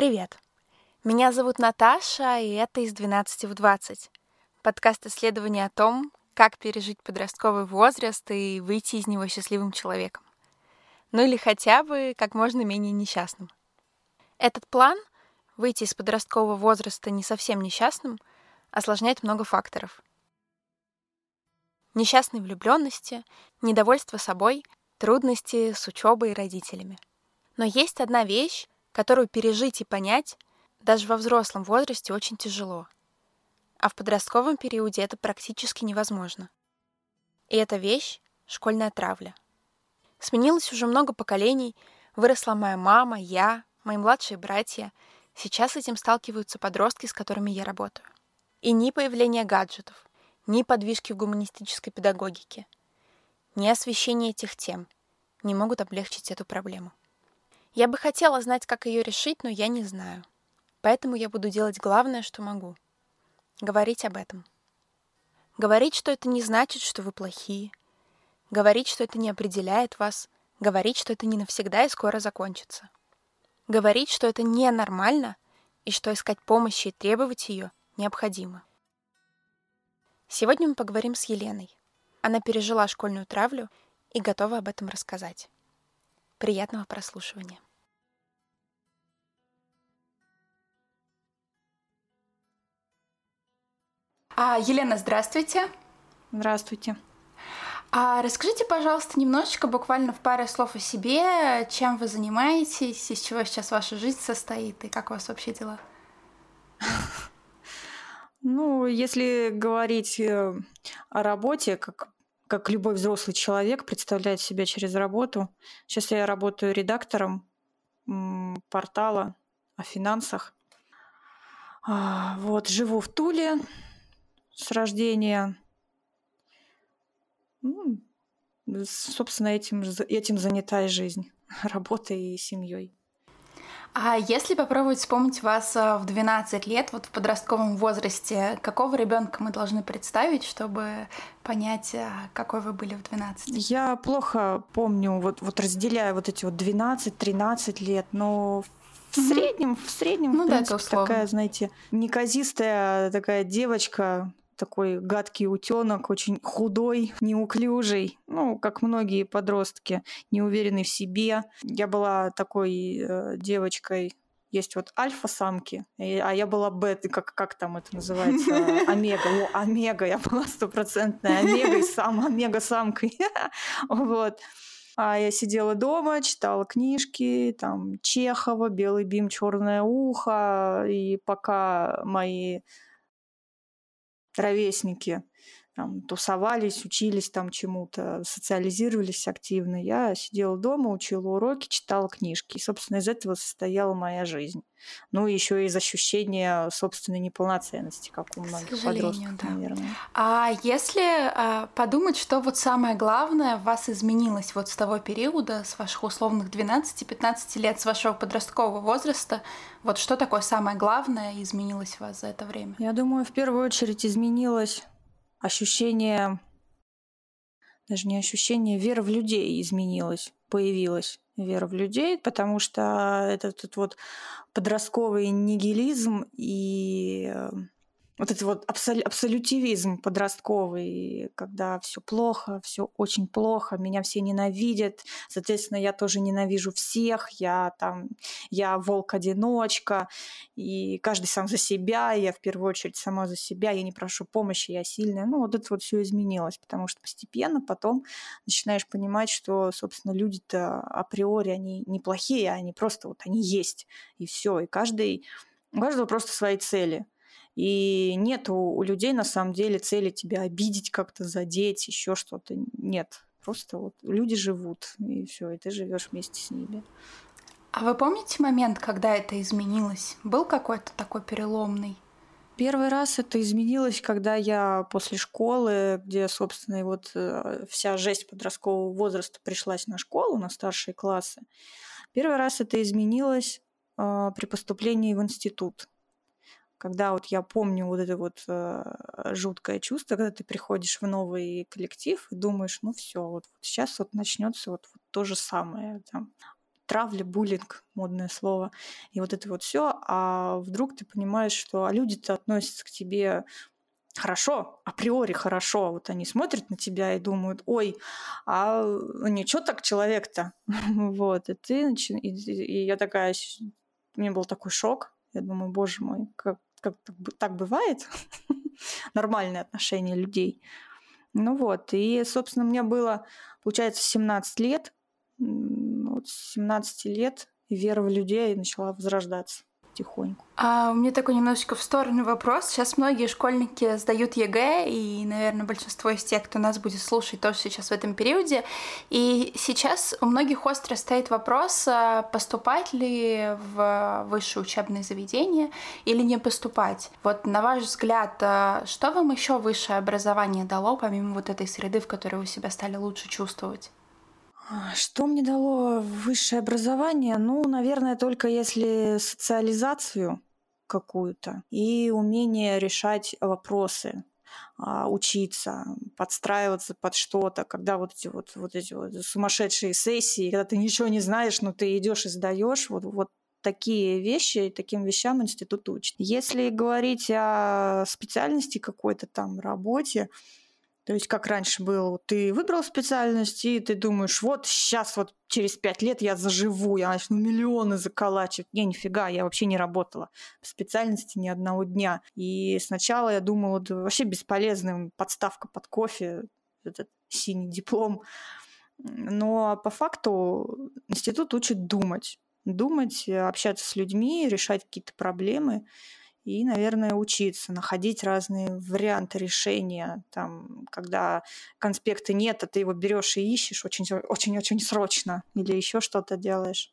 Привет! Меня зовут Наташа, и это «Из 12 в 20» подкаст исследования о том, как пережить подростковый возраст и выйти из него счастливым человеком. Ну или хотя бы как можно менее несчастным. Этот план — выйти из подросткового возраста не совсем несчастным — осложняет много факторов. Несчастной влюбленности, недовольство собой, трудности с учебой и родителями. Но есть одна вещь, которую пережить и понять даже во взрослом возрасте очень тяжело. А в подростковом периоде это практически невозможно. И эта вещь — школьная травля. Сменилось уже много поколений, выросла моя мама, я, мои младшие братья. Сейчас этим сталкиваются подростки, с которыми я работаю. И ни появление гаджетов, ни подвижки в гуманистической педагогике, ни освещение этих тем не могут облегчить эту проблему. Я бы хотела знать, как ее решить, но я не знаю. Поэтому я буду делать главное, что могу. Говорить об этом. Говорить, что это не значит, что вы плохие. Говорить, что это не определяет вас. Говорить, что это не навсегда и скоро закончится. Говорить, что это ненормально и что искать помощи и требовать ее необходимо. Сегодня мы поговорим с Еленой. Она пережила школьную травлю и готова об этом рассказать. Приятного прослушивания. А, Елена, здравствуйте. Здравствуйте. А расскажите, пожалуйста, немножечко, буквально в паре слов о себе, чем вы занимаетесь, из чего сейчас ваша жизнь состоит и как у вас вообще дела? Ну, если говорить э, о работе, как как любой взрослый человек представляет себя через работу. Сейчас я работаю редактором портала о финансах. А, вот, живу в Туле с рождения. Ну, собственно, этим, этим занята и жизнь, работой и семьей. А если попробовать вспомнить вас а, в 12 лет, вот в подростковом возрасте, какого ребенка мы должны представить, чтобы понять, а, какой вы были в 12? Я плохо помню, вот, вот разделяя вот эти вот 12-13 лет, но в среднем, в среднем, ну, в принципе, да, такая, знаете, неказистая такая девочка, такой гадкий утенок, очень худой, неуклюжий, ну, как многие подростки, неуверенный в себе. Я была такой э, девочкой, есть вот альфа-самки, а я была бета, как, как там это называется, омега. О, омега, я была стопроцентная омегой, сам омега-самкой. вот. А я сидела дома, читала книжки, там Чехова, Белый бим, Черное ухо, и пока мои ровесники там, тусовались, учились там чему-то, социализировались активно. Я сидела дома, учила уроки, читала книжки. И, собственно, из этого состояла моя жизнь. Ну, еще из ощущения собственной неполноценности, как у многих подростков, да. наверное. А если а, подумать, что вот самое главное в вас изменилось вот с того периода, с ваших условных 12-15 лет, с вашего подросткового возраста, вот что такое самое главное изменилось у вас за это время? Я думаю, в первую очередь изменилось ощущение, даже не ощущение, вера в людей изменилась, появилась вера в людей, потому что этот, этот вот подростковый нигилизм и э, вот этот вот абсол- абсолютивизм подростковый, когда все плохо, все очень плохо, меня все ненавидят, соответственно, я тоже ненавижу всех, я там, я волк-одиночка, и каждый сам за себя, я в первую очередь сама за себя, я не прошу помощи, я сильная. Ну, вот это вот все изменилось, потому что постепенно потом начинаешь понимать, что, собственно, люди-то априори, они неплохие, они просто вот, они есть, и все, и каждый, у каждого просто свои цели – и нет у, у людей на самом деле цели тебя обидеть, как-то задеть, еще что-то. Нет. Просто вот люди живут, и все, и ты живешь вместе с ними. А вы помните момент, когда это изменилось? Был какой-то такой переломный? Первый раз это изменилось, когда я после школы, где, собственно, и вот э, вся жесть подросткового возраста пришлась на школу, на старшие классы. Первый раз это изменилось э, при поступлении в институт когда вот я помню вот это вот э, жуткое чувство, когда ты приходишь в новый коллектив и думаешь, ну все, вот, вот сейчас вот начнется вот, вот то же самое. Там, травля, буллинг, модное слово, и вот это вот все, а вдруг ты понимаешь, что а люди-то относятся к тебе хорошо, априори хорошо. Вот они смотрят на тебя и думают, ой, а ничего так человек-то. вот, и ты и, и я такая, у меня был такой шок. Я думаю, боже мой, как, как так бывает? Нормальные отношения людей. Ну вот, и, собственно, мне было, получается, 17 лет. Вот с 17 лет вера в людей начала возрождаться потихоньку. А у меня такой немножечко в сторону вопрос. Сейчас многие школьники сдают ЕГЭ, и, наверное, большинство из тех, кто нас будет слушать, тоже сейчас в этом периоде. И сейчас у многих остро стоит вопрос, а поступать ли в высшее учебное заведение или не поступать. Вот на ваш взгляд, а что вам еще высшее образование дало, помимо вот этой среды, в которой вы себя стали лучше чувствовать? А, что мне дало высшее образование? Ну, наверное, только если социализацию какую-то и умение решать вопросы а, учиться, подстраиваться под что-то, когда вот эти вот, вот эти вот сумасшедшие сессии, когда ты ничего не знаешь, но ты идешь и сдаешь, вот, вот такие вещи, таким вещам институт учит. Если говорить о специальности какой-то там, работе, то есть как раньше было, ты выбрал специальность, и ты думаешь, вот сейчас вот через пять лет я заживу, я начну миллионы заколачивать. Не, нифига, я вообще не работала в специальности ни одного дня. И сначала я думала, да вообще бесполезным подставка под кофе, этот синий диплом. Но по факту институт учит думать. Думать, общаться с людьми, решать какие-то проблемы и, наверное, учиться, находить разные варианты решения. Там, когда конспекта нет, а ты его берешь и ищешь очень-очень срочно или еще что-то делаешь.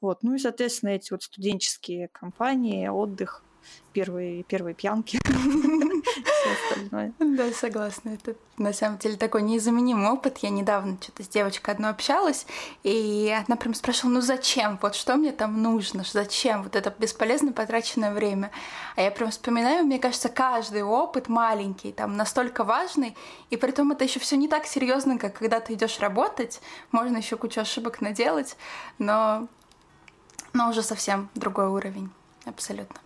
Вот. Ну и, соответственно, эти вот студенческие компании, отдых, первые, первые пьянки. Все остальное. Да, согласна. Это на самом деле такой незаменимый опыт. Я недавно что-то с девочкой одной общалась, и она прям спрашивала, ну зачем? Вот что мне там нужно? Зачем? Вот это бесполезно потраченное время. А я прям вспоминаю, мне кажется, каждый опыт маленький, там настолько важный, и при том это еще все не так серьезно, как когда ты идешь работать. Можно еще кучу ошибок наделать, но, но уже совсем другой уровень. Абсолютно.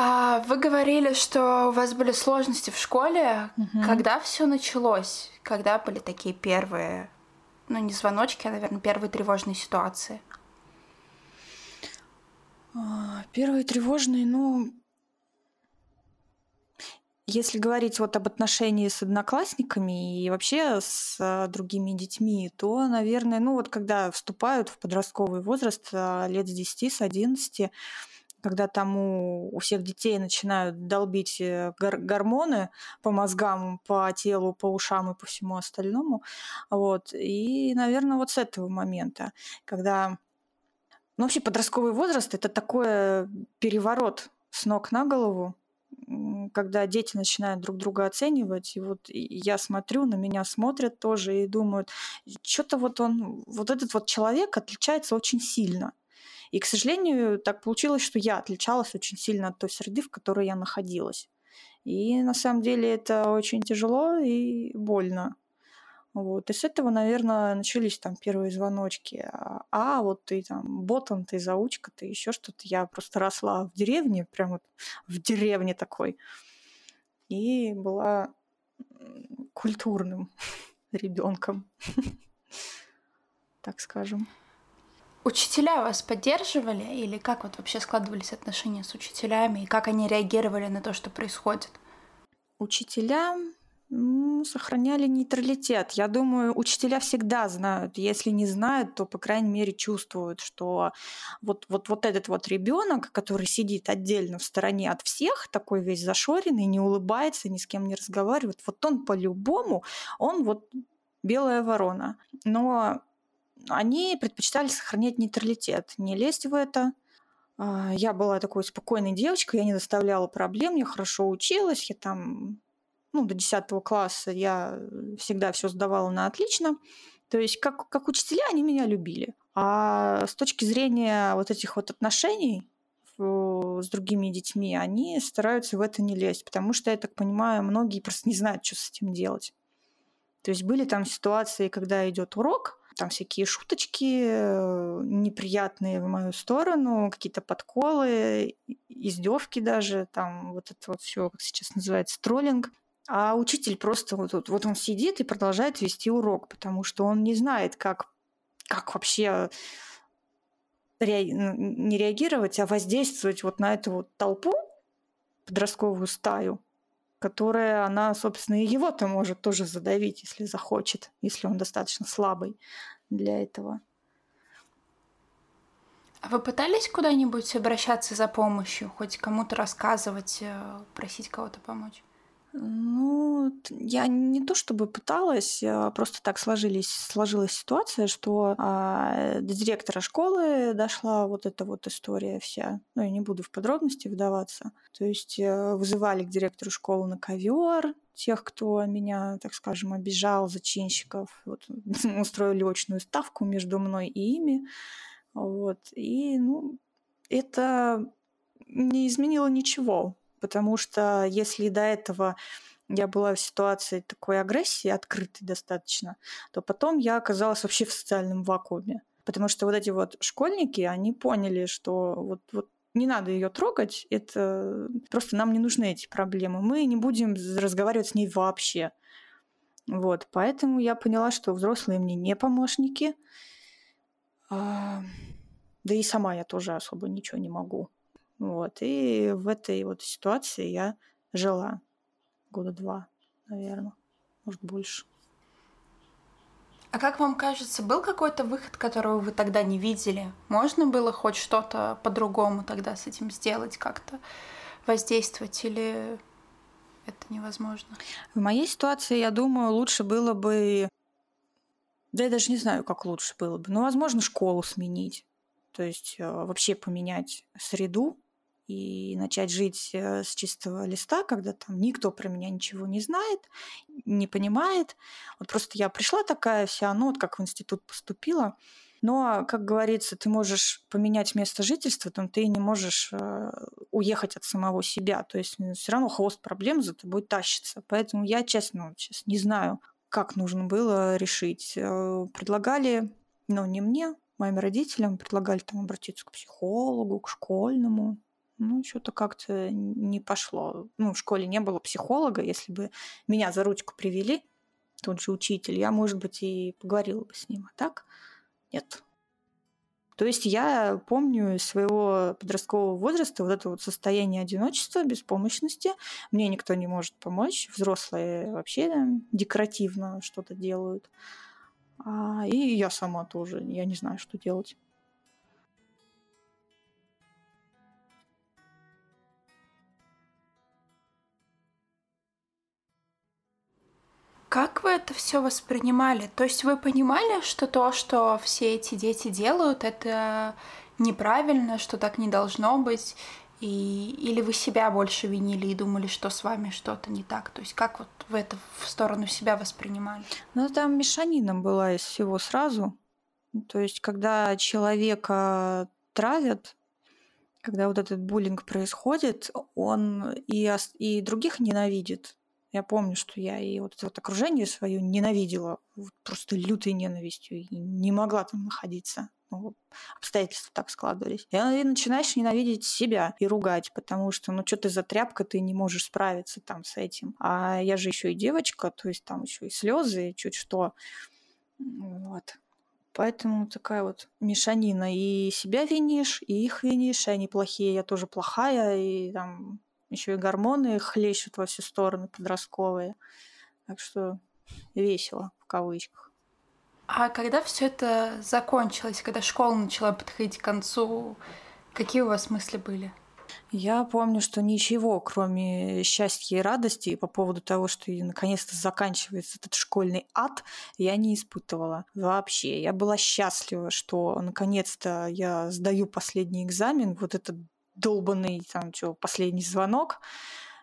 А вы говорили, что у вас были сложности в школе. Угу. Когда все началось? Когда были такие первые, ну не звоночки, а, наверное, первые тревожные ситуации? А, первые тревожные, ну, если говорить вот об отношении с одноклассниками и вообще с а, другими детьми, то, наверное, ну вот когда вступают в подростковый возраст а, лет с 10, с 11, когда там у, у всех детей начинают долбить э, гор- гормоны по мозгам, по телу, по ушам и по всему остальному. Вот. И, наверное, вот с этого момента, когда... Ну, вообще подростковый возраст – это такой переворот с ног на голову, когда дети начинают друг друга оценивать, и вот я смотрю, на меня смотрят тоже и думают, что-то вот он, вот этот вот человек отличается очень сильно. И, к сожалению, так получилось, что я отличалась очень сильно от той среды, в которой я находилась. И на самом деле это очень тяжело и больно. Вот. И с этого, наверное, начались там первые звоночки. А, вот ты там ботан, ты заучка, ты еще что-то. Я просто росла в деревне, прям вот в деревне такой. И была культурным ребенком, так скажем. Учителя вас поддерживали или как вот вообще складывались отношения с учителями и как они реагировали на то, что происходит? Учителя сохраняли нейтралитет. Я думаю, учителя всегда знают. Если не знают, то, по крайней мере, чувствуют, что вот, вот, вот этот вот ребенок, который сидит отдельно в стороне от всех, такой весь зашоренный, не улыбается, ни с кем не разговаривает, вот он по-любому, он вот белая ворона. Но они предпочитали сохранять нейтралитет, не лезть в это. А, я была такой спокойной девочкой, я не доставляла проблем, я хорошо училась, я там, ну, до 10 класса я всегда все сдавала на отлично. То есть как, как учителя они меня любили. А с точки зрения вот этих вот отношений с другими детьми, они стараются в это не лезть, потому что, я так понимаю, многие просто не знают, что с этим делать. То есть были там ситуации, когда идет урок, там всякие шуточки э, неприятные в мою сторону, какие-то подколы, издевки даже, там вот это вот все, как сейчас называется, троллинг. А учитель просто вот, вот, вот он сидит и продолжает вести урок, потому что он не знает, как, как вообще ре... не реагировать, а воздействовать вот на эту вот толпу, подростковую стаю, которая, она, собственно, и его-то может тоже задавить, если захочет, если он достаточно слабый для этого. А вы пытались куда-нибудь обращаться за помощью, хоть кому-то рассказывать, э, просить кого-то помочь? Ну, я не то чтобы пыталась, а просто так сложились, сложилась ситуация, что а, до директора школы дошла вот эта вот история вся. Ну, я не буду в подробности вдаваться. То есть э, вызывали к директору школы на ковер тех, кто меня, так скажем, обижал, зачинщиков. Вот, устроили очную ставку между мной и ими. Вот. И, ну, это не изменило ничего потому что если до этого я была в ситуации такой агрессии, открытой достаточно, то потом я оказалась вообще в социальном вакууме. Потому что вот эти вот школьники, они поняли, что вот, вот не надо ее трогать, это просто нам не нужны эти проблемы. Мы не будем разговаривать с ней вообще. Вот, поэтому я поняла, что взрослые мне не помощники. А, да и сама я тоже особо ничего не могу. Вот. И в этой вот ситуации я жила года два, наверное, может, больше. А как вам кажется, был какой-то выход, которого вы тогда не видели? Можно было хоть что-то по-другому тогда с этим сделать, как-то воздействовать или это невозможно? В моей ситуации, я думаю, лучше было бы... Да я даже не знаю, как лучше было бы. Ну, возможно, школу сменить. То есть э, вообще поменять среду, и начать жить э, с чистого листа, когда там никто про меня ничего не знает, не понимает. Вот просто я пришла такая вся, ну вот как в институт поступила, но, как говорится, ты можешь поменять место жительства, но ты не можешь э, уехать от самого себя. То есть все равно хвост проблем за тобой тащится. Поэтому я, честно, сейчас не знаю, как нужно было решить. Э, предлагали, но не мне, моим родителям, предлагали там обратиться к психологу, к школьному, ну, что-то как-то не пошло. Ну, в школе не было психолога. Если бы меня за ручку привели, тот же учитель, я, может быть, и поговорила бы с ним. А так нет. То есть я помню своего подросткового возраста вот это вот состояние одиночества, беспомощности. Мне никто не может помочь. Взрослые вообще декоративно что-то делают. А, и я сама тоже. Я не знаю, что делать. Как вы это все воспринимали? То есть вы понимали, что то, что все эти дети делают, это неправильно, что так не должно быть? И, или вы себя больше винили и думали, что с вами что-то не так? То есть как вот вы это в сторону себя воспринимали? Ну, там мешанина была из всего сразу. То есть когда человека травят, когда вот этот буллинг происходит, он и, и других ненавидит. Я помню, что я и вот это вот окружение свое ненавидела вот просто лютой ненавистью и не могла там находиться. Ну, обстоятельства так складывались. И, начинаешь ненавидеть себя и ругать, потому что, ну, что ты за тряпка, ты не можешь справиться там с этим. А я же еще и девочка, то есть там еще и слезы, и чуть что. Вот. Поэтому такая вот мешанина. И себя винишь, и их винишь, и они плохие, я тоже плохая, и там еще и гормоны хлещут во все стороны подростковые. Так что весело в кавычках. А когда все это закончилось, когда школа начала подходить к концу, какие у вас мысли были? Я помню, что ничего, кроме счастья и радости по поводу того, что наконец-то заканчивается этот школьный ад, я не испытывала вообще. Я была счастлива, что наконец-то я сдаю последний экзамен. Вот этот долбанный, там, что, последний звонок,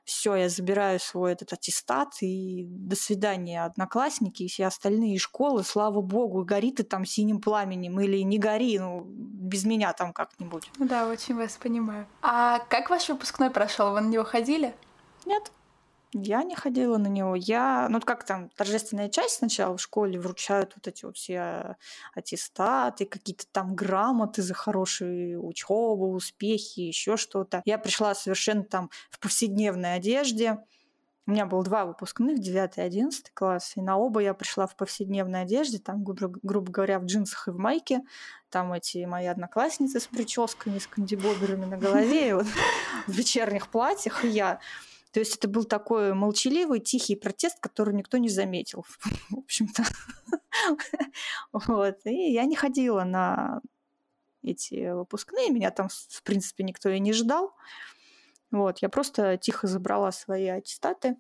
все, я забираю свой этот аттестат, и до свидания, одноклассники и все остальные школы, слава богу, гори ты там синим пламенем или не гори, ну, без меня там как-нибудь. Да, очень вас понимаю. А как ваш выпускной прошел? Вы на него ходили? Нет. Я не ходила на него. Я, ну как там, торжественная часть сначала в школе вручают вот эти вот все аттестаты, какие-то там грамоты за хорошую учебу, успехи, еще что-то. Я пришла совершенно там в повседневной одежде. У меня было два выпускных, 9 и 11 класс, и на оба я пришла в повседневной одежде, там, грубо, грубо говоря, в джинсах и в майке. Там эти мои одноклассницы с прическами, с кандибоберами на голове, и вот в вечерних платьях, и я. То есть это был такой молчаливый, тихий протест, который никто не заметил, в общем-то. Вот. И я не ходила на эти выпускные, меня там, в принципе, никто и не ждал. Вот, я просто тихо забрала свои аттестаты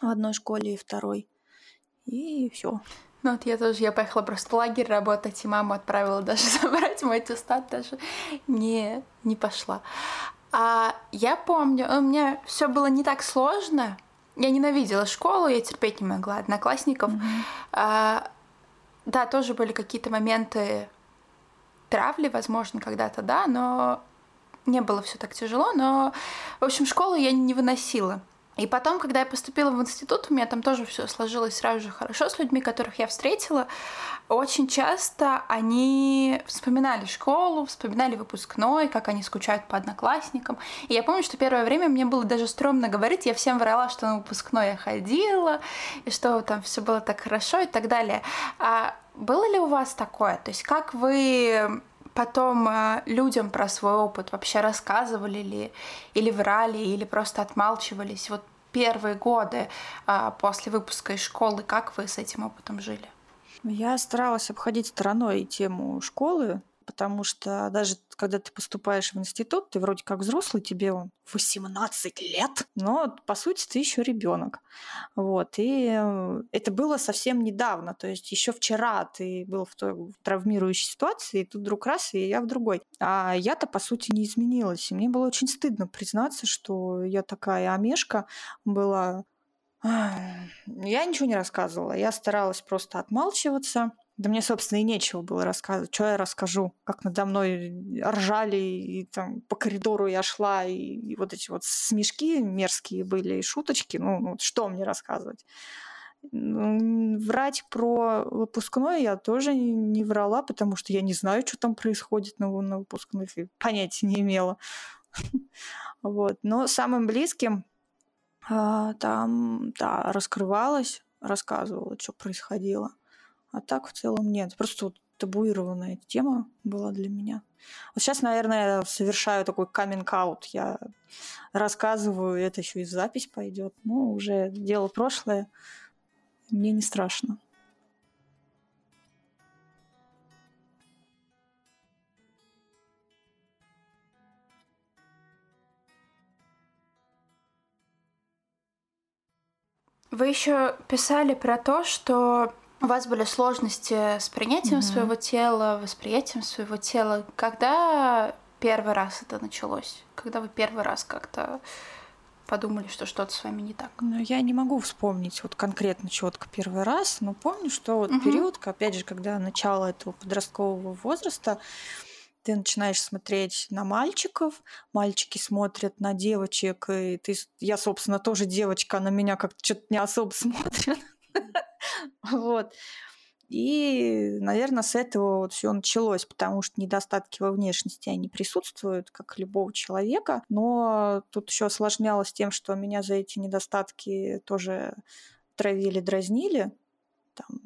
в одной школе и второй. И все. Ну вот я тоже, я поехала просто в лагерь работать, и маму отправила даже забрать мой аттестат, даже не, не пошла. А я помню, у меня все было не так сложно. Я ненавидела школу, я терпеть не могла одноклассников. Mm-hmm. А, да, тоже были какие-то моменты травли, возможно, когда-то, да, но не было все так тяжело. Но, в общем, школу я не выносила. И потом, когда я поступила в институт, у меня там тоже все сложилось сразу же хорошо с людьми, которых я встретила. Очень часто они вспоминали школу, вспоминали выпускной, как они скучают по одноклассникам. И я помню, что первое время мне было даже стрёмно говорить, я всем врала, что на выпускной я ходила, и что там все было так хорошо и так далее. А было ли у вас такое? То есть как вы потом э, людям про свой опыт вообще рассказывали ли, или врали, или просто отмалчивались? Вот первые годы а, после выпуска из школы, как вы с этим опытом жили? Я старалась обходить стороной тему школы, потому что даже когда ты поступаешь в институт, ты вроде как взрослый, тебе он 18 лет, но по сути ты еще ребенок. Вот. И э, это было совсем недавно, то есть еще вчера ты был в той травмирующей ситуации, и тут вдруг раз, и я в другой. А я-то по сути не изменилась. И мне было очень стыдно признаться, что я такая омешка была. Я ничего не рассказывала, я старалась просто отмалчиваться, да мне, собственно, и нечего было рассказывать. Что я расскажу? Как надо мной ржали, и там по коридору я шла, и, и вот эти вот смешки мерзкие были, и шуточки. Ну, ну что мне рассказывать? Врать про выпускной я тоже не врала, потому что я не знаю, что там происходит на, на выпускных, и понятия не имела. Вот. Но самым близким а, там, да, раскрывалась, рассказывала, что происходило. А так в целом нет. Просто вот табуированная тема была для меня. Вот сейчас, наверное, я совершаю такой каминг-аут. Я рассказываю, это еще и запись пойдет. Ну, уже дело прошлое. Мне не страшно. Вы еще писали про то, что у вас были сложности с принятием mm-hmm. своего тела, восприятием своего тела. Когда первый раз это началось? Когда вы первый раз как-то подумали, что что-то с вами не так? Ну, я не могу вспомнить вот конкретно четко первый раз, но помню, что вот угу. период, опять же, когда начало этого подросткового возраста, ты начинаешь смотреть на мальчиков, мальчики смотрят на девочек, и ты, я, собственно, тоже девочка, а на меня как-то что-то не особо смотрят. Вот. И, наверное, с этого вот все началось, потому что недостатки во внешности, они присутствуют, как любого человека, но тут еще осложнялось тем, что меня за эти недостатки тоже травили, дразнили, там,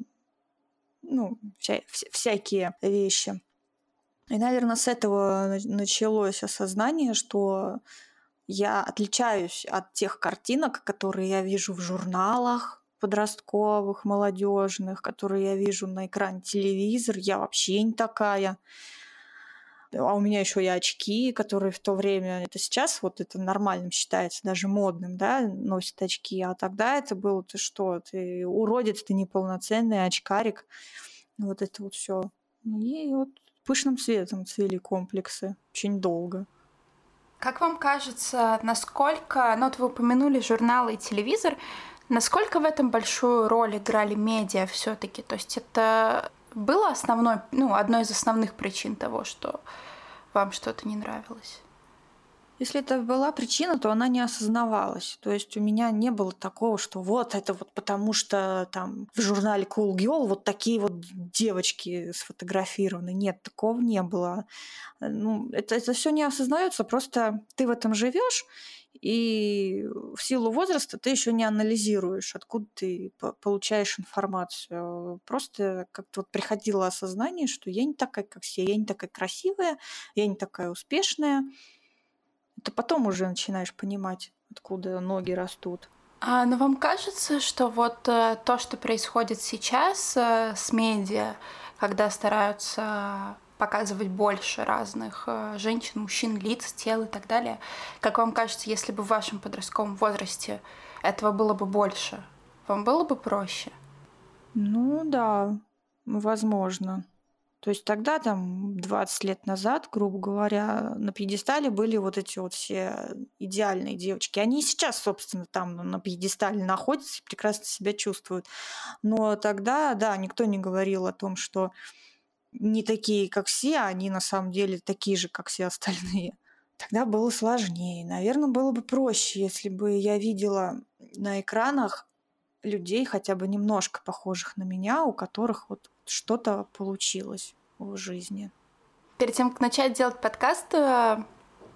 ну, вся, вся, всякие вещи. И, наверное, с этого началось осознание, что я отличаюсь от тех картинок, которые я вижу в журналах, подростковых, молодежных, которые я вижу на экране телевизора, я вообще не такая. А у меня еще и очки, которые в то время, это сейчас вот это нормальным считается, даже модным, да, носят очки, а тогда это было, ты что, ты уродец, ты неполноценный очкарик, вот это вот все. И вот пышным цветом цвели комплексы очень долго. Как вам кажется, насколько, ну вот вы упомянули журналы и телевизор, насколько в этом большую роль играли медиа все-таки? То есть это было основной, ну, одной из основных причин того, что вам что-то не нравилось? Если это была причина, то она не осознавалась. То есть у меня не было такого, что вот это вот потому что там в журнале Cool Girl вот такие вот девочки сфотографированы. Нет, такого не было. Ну, это, это все не осознается, просто ты в этом живешь, и в силу возраста ты еще не анализируешь, откуда ты получаешь информацию. Просто как-то вот приходило осознание, что я не такая, как все, я не такая красивая, я не такая успешная. Это потом уже начинаешь понимать, откуда ноги растут. А, но вам кажется, что вот э, то, что происходит сейчас э, с медиа, когда стараются показывать больше разных э, женщин, мужчин, лиц, тел и так далее. Как вам кажется, если бы в вашем подростковом возрасте этого было бы больше, вам было бы проще? Ну да, возможно. То есть тогда, там, 20 лет назад, грубо говоря, на пьедестале были вот эти вот все идеальные девочки. Они и сейчас, собственно, там на пьедестале находятся и прекрасно себя чувствуют. Но тогда, да, никто не говорил о том, что не такие, как все, а они на самом деле такие же, как все остальные. Тогда было сложнее. Наверное, было бы проще, если бы я видела на экранах людей хотя бы немножко похожих на меня, у которых вот что-то получилось в жизни. Перед тем, как начать делать подкаст, э,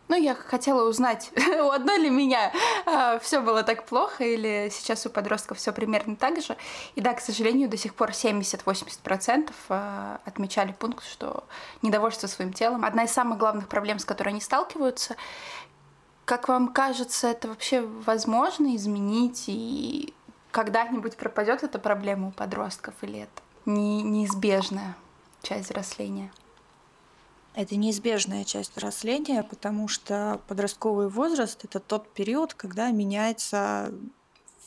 ну, я хотела узнать, у одной ли меня э, все было так плохо, или сейчас у подростков все примерно так же. И да, к сожалению, до сих пор 70-80% э, отмечали пункт, что недовольство своим телом одна из самых главных проблем, с которой они сталкиваются. Как вам кажется, это вообще возможно изменить и когда-нибудь пропадет эта проблема у подростков или это не, неизбежная часть взросления? Это неизбежная часть взросления, потому что подростковый возраст это тот период, когда меняется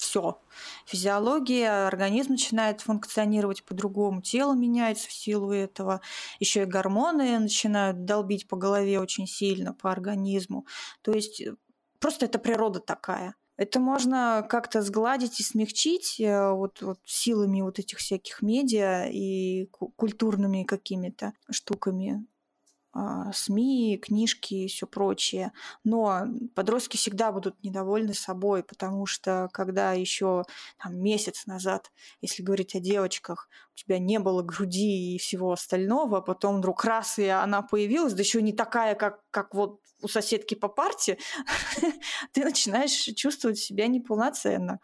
все. Физиология, организм начинает функционировать по-другому, тело меняется в силу этого, еще и гормоны начинают долбить по голове очень сильно, по организму. То есть э, просто это природа такая. Это можно как-то сгладить и смягчить э, вот, вот силами вот этих всяких медиа и культурными какими-то штуками. А, СМИ, книжки и все прочее. Но подростки всегда будут недовольны собой, потому что когда еще месяц назад, если говорить о девочках, у тебя не было груди и всего остального, а потом вдруг раз и она появилась, да еще не такая, как, как вот у соседки по парте, ты начинаешь чувствовать себя неполноценно.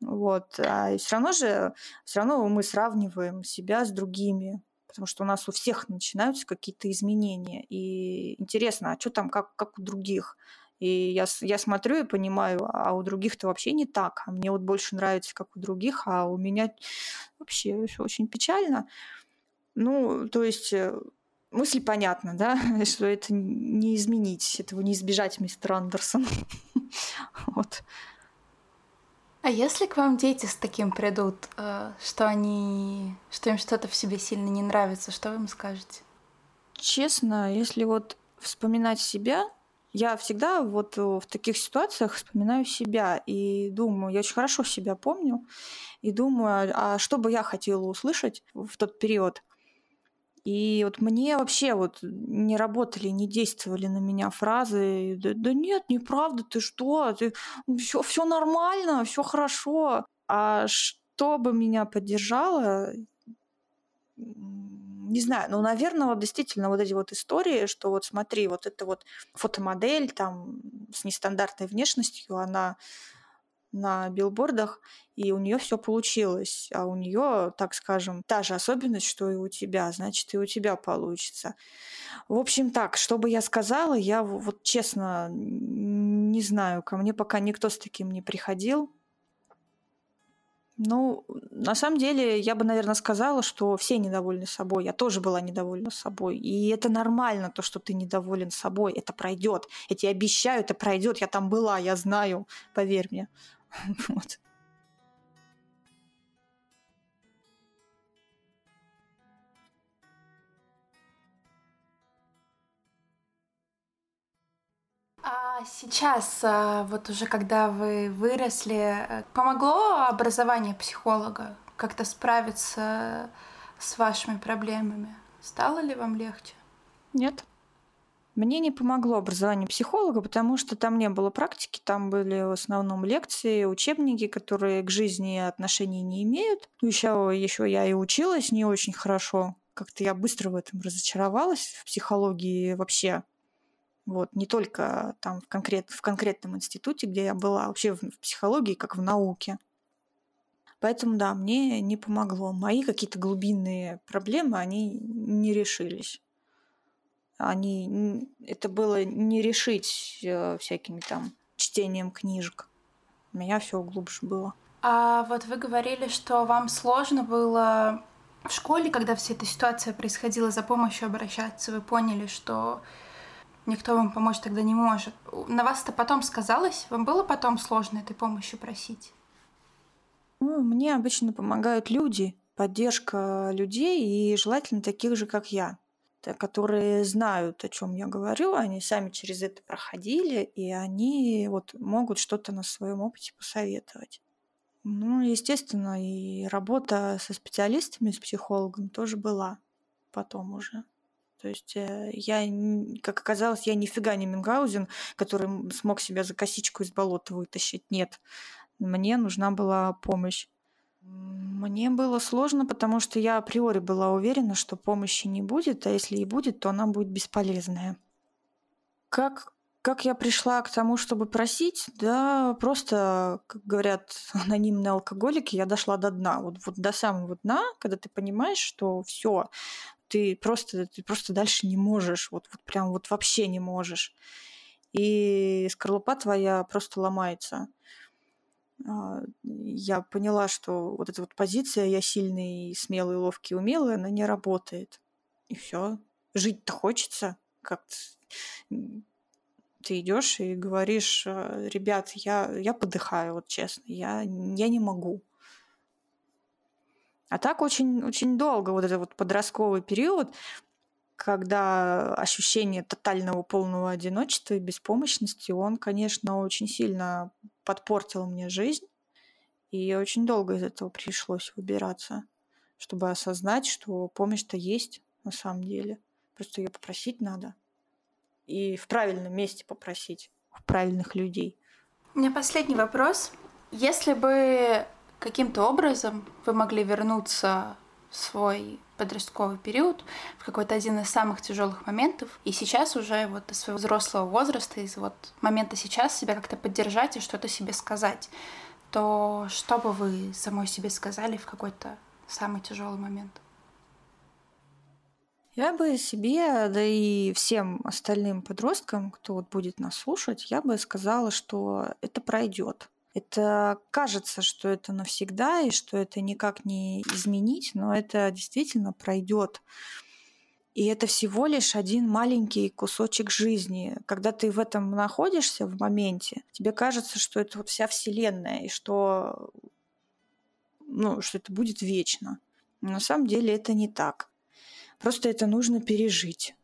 Вот. А все равно же, все равно мы сравниваем себя с другими потому что у нас у всех начинаются какие-то изменения. И интересно, а что там, как, как у других? И я, я смотрю и понимаю, а у других-то вообще не так. А мне вот больше нравится, как у других, а у меня вообще очень печально. Ну, то есть э, мысль понятна, да, что это не изменить, этого не избежать, мистер Андерсон. А если к вам дети с таким придут, э, что они, что им что-то в себе сильно не нравится, что вы им скажете? Честно, если вот вспоминать себя, я всегда вот в таких ситуациях вспоминаю себя и думаю, я очень хорошо себя помню, и думаю, а что бы я хотела услышать в тот период. И вот мне вообще вот не работали, не действовали на меня фразы. Да, да нет, неправда, ты что? Ты, все, все нормально, все хорошо. А что бы меня поддержало, не знаю, ну, наверное, вот действительно вот эти вот истории, что вот смотри, вот эта вот фотомодель там с нестандартной внешностью, она на билбордах, и у нее все получилось. А у нее, так скажем, та же особенность, что и у тебя, значит, и у тебя получится. В общем, так, что бы я сказала, я вот честно не знаю, ко мне пока никто с таким не приходил. Ну, на самом деле, я бы, наверное, сказала, что все недовольны собой. Я тоже была недовольна собой. И это нормально, то, что ты недоволен собой. Это пройдет. Я тебе обещаю, это пройдет. Я там была, я знаю, поверь мне. Вот. А сейчас, а, вот уже когда вы выросли, э, помогло образование психолога как-то справиться с вашими проблемами? Стало ли вам легче? Нет. Мне не помогло образование психолога, потому что там не было практики, там были в основном лекции, учебники, которые к жизни отношений не имеют. Еще, еще я и училась не очень хорошо. Как-то я быстро в этом разочаровалась, в психологии вообще. Вот, не только там в, конкрет, в конкретном институте, где я была, а вообще в, в психологии, как в науке. Поэтому, да, мне не помогло. Мои какие-то глубинные проблемы, они не решились они, это было не решить э, всякими там чтением книжек. У меня все глубже было. А вот вы говорили, что вам сложно было в школе, когда вся эта ситуация происходила, за помощью обращаться. Вы поняли, что никто вам помочь тогда не может. На вас это потом сказалось? Вам было потом сложно этой помощи просить? Ну, мне обычно помогают люди, поддержка людей и желательно таких же, как я которые знают, о чем я говорю, они сами через это проходили, и они вот могут что-то на своем опыте посоветовать. Ну, естественно, и работа со специалистами, с психологом тоже была потом уже. То есть э, я, как оказалось, я нифига не Мингаузен, который смог себя за косичку из болота вытащить. Нет, мне нужна была помощь. Мне было сложно, потому что я априори была уверена, что помощи не будет, а если и будет, то она будет бесполезная. Как, как я пришла к тому, чтобы просить? Да, просто, как говорят анонимные алкоголики, я дошла до дна. Вот, вот до самого дна, когда ты понимаешь, что все, ты просто, ты просто дальше не можешь, вот, вот прям вот вообще не можешь. И скорлупа твоя просто ломается. А, я поняла, что вот эта вот позиция «я сильный, смелый, ловкий, умелый», она не работает. И все. Жить-то хочется. Как ты идешь и говоришь, «А, ребят, я, я подыхаю, вот честно, я, я не могу. А так очень, очень долго вот этот вот подростковый период, когда ощущение тотального полного одиночества и беспомощности, он, конечно, очень сильно подпортил мне жизнь. И очень долго из этого пришлось выбираться, чтобы осознать, что помощь-то есть на самом деле. Просто ее попросить надо. И в правильном месте попросить, у правильных людей. У меня последний вопрос. Если бы каким-то образом вы могли вернуться свой подростковый период, в какой-то один из самых тяжелых моментов. И сейчас уже вот из своего взрослого возраста, из вот момента сейчас себя как-то поддержать и что-то себе сказать, то что бы вы самой себе сказали в какой-то самый тяжелый момент? Я бы себе, да и всем остальным подросткам, кто вот будет нас слушать, я бы сказала, что это пройдет. Это кажется, что это навсегда и что это никак не изменить, но это действительно пройдет. И это всего лишь один маленький кусочек жизни. Когда ты в этом находишься в моменте, тебе кажется, что это вот вся Вселенная, и что, ну, что это будет вечно. Но на самом деле это не так. Просто это нужно пережить.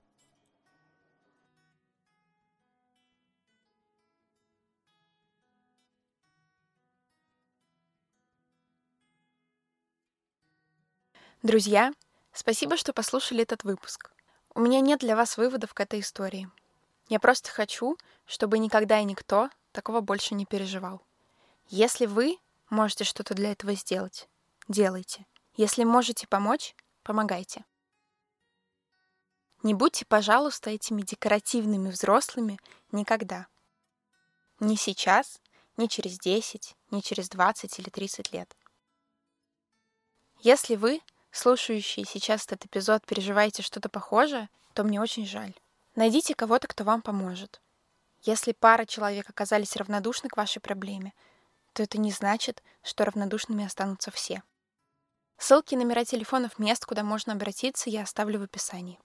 Друзья, спасибо, что послушали этот выпуск. У меня нет для вас выводов к этой истории. Я просто хочу, чтобы никогда и никто такого больше не переживал. Если вы можете что-то для этого сделать, делайте. Если можете помочь, помогайте. Не будьте, пожалуйста, этими декоративными взрослыми никогда. Ни сейчас, ни через 10, ни через 20 или 30 лет. Если вы слушающие сейчас этот эпизод, переживаете что-то похожее, то мне очень жаль. Найдите кого-то, кто вам поможет. Если пара человек оказались равнодушны к вашей проблеме, то это не значит, что равнодушными останутся все. Ссылки на номера телефонов мест, куда можно обратиться, я оставлю в описании.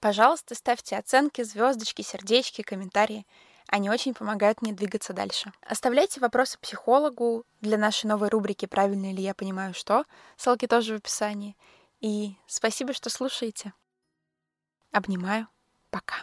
Пожалуйста, ставьте оценки, звездочки, сердечки, комментарии. Они очень помогают мне двигаться дальше. Оставляйте вопросы психологу для нашей новой рубрики «Правильно ли я понимаю что?». Ссылки тоже в описании. И спасибо, что слушаете. Обнимаю. Пока.